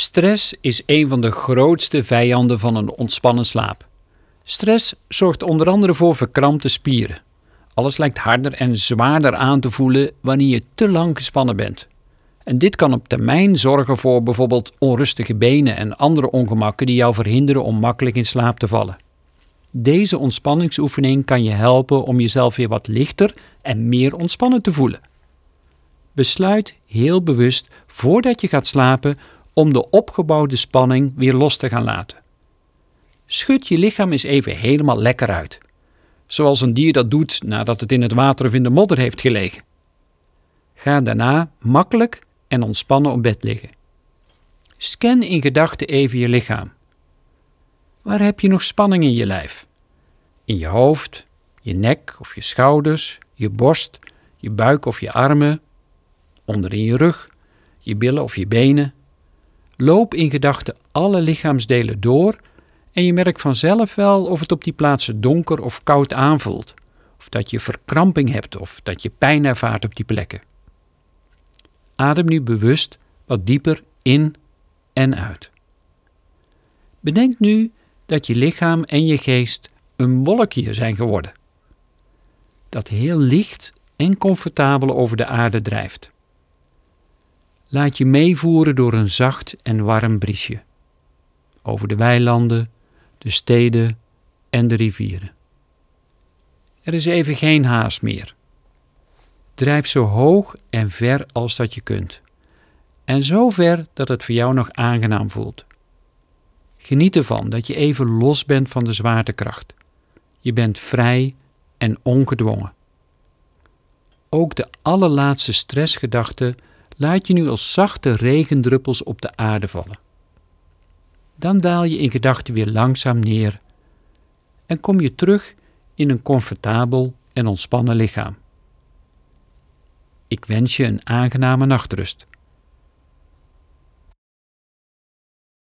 Stress is een van de grootste vijanden van een ontspannen slaap. Stress zorgt onder andere voor verkrampte spieren. Alles lijkt harder en zwaarder aan te voelen wanneer je te lang gespannen bent. En dit kan op termijn zorgen voor bijvoorbeeld onrustige benen en andere ongemakken die jou verhinderen om makkelijk in slaap te vallen. Deze ontspanningsoefening kan je helpen om jezelf weer wat lichter en meer ontspannen te voelen. Besluit heel bewust voordat je gaat slapen om de opgebouwde spanning weer los te gaan laten. Schud je lichaam eens even helemaal lekker uit, zoals een dier dat doet nadat het in het water of in de modder heeft gelegen. Ga daarna makkelijk en ontspannen op bed liggen. Scan in gedachten even je lichaam. Waar heb je nog spanning in je lijf? In je hoofd, je nek of je schouders, je borst, je buik of je armen, onderin je rug, je billen of je benen. Loop in gedachten alle lichaamsdelen door en je merkt vanzelf wel of het op die plaatsen donker of koud aanvoelt, of dat je verkramping hebt of dat je pijn ervaart op die plekken. Adem nu bewust wat dieper in en uit. Bedenk nu dat je lichaam en je geest een wolkje zijn geworden, dat heel licht en comfortabel over de aarde drijft. Laat je meevoeren door een zacht en warm briesje, over de weilanden, de steden en de rivieren. Er is even geen haast meer. Drijf zo hoog en ver als dat je kunt. En zo ver dat het voor jou nog aangenaam voelt. Geniet ervan dat je even los bent van de zwaartekracht. Je bent vrij en ongedwongen. Ook de allerlaatste stressgedachten laat je nu als zachte regendruppels op de aarde vallen. Dan daal je in gedachten weer langzaam neer en kom je terug in een comfortabel en ontspannen lichaam. Ik wens je een aangename nachtrust.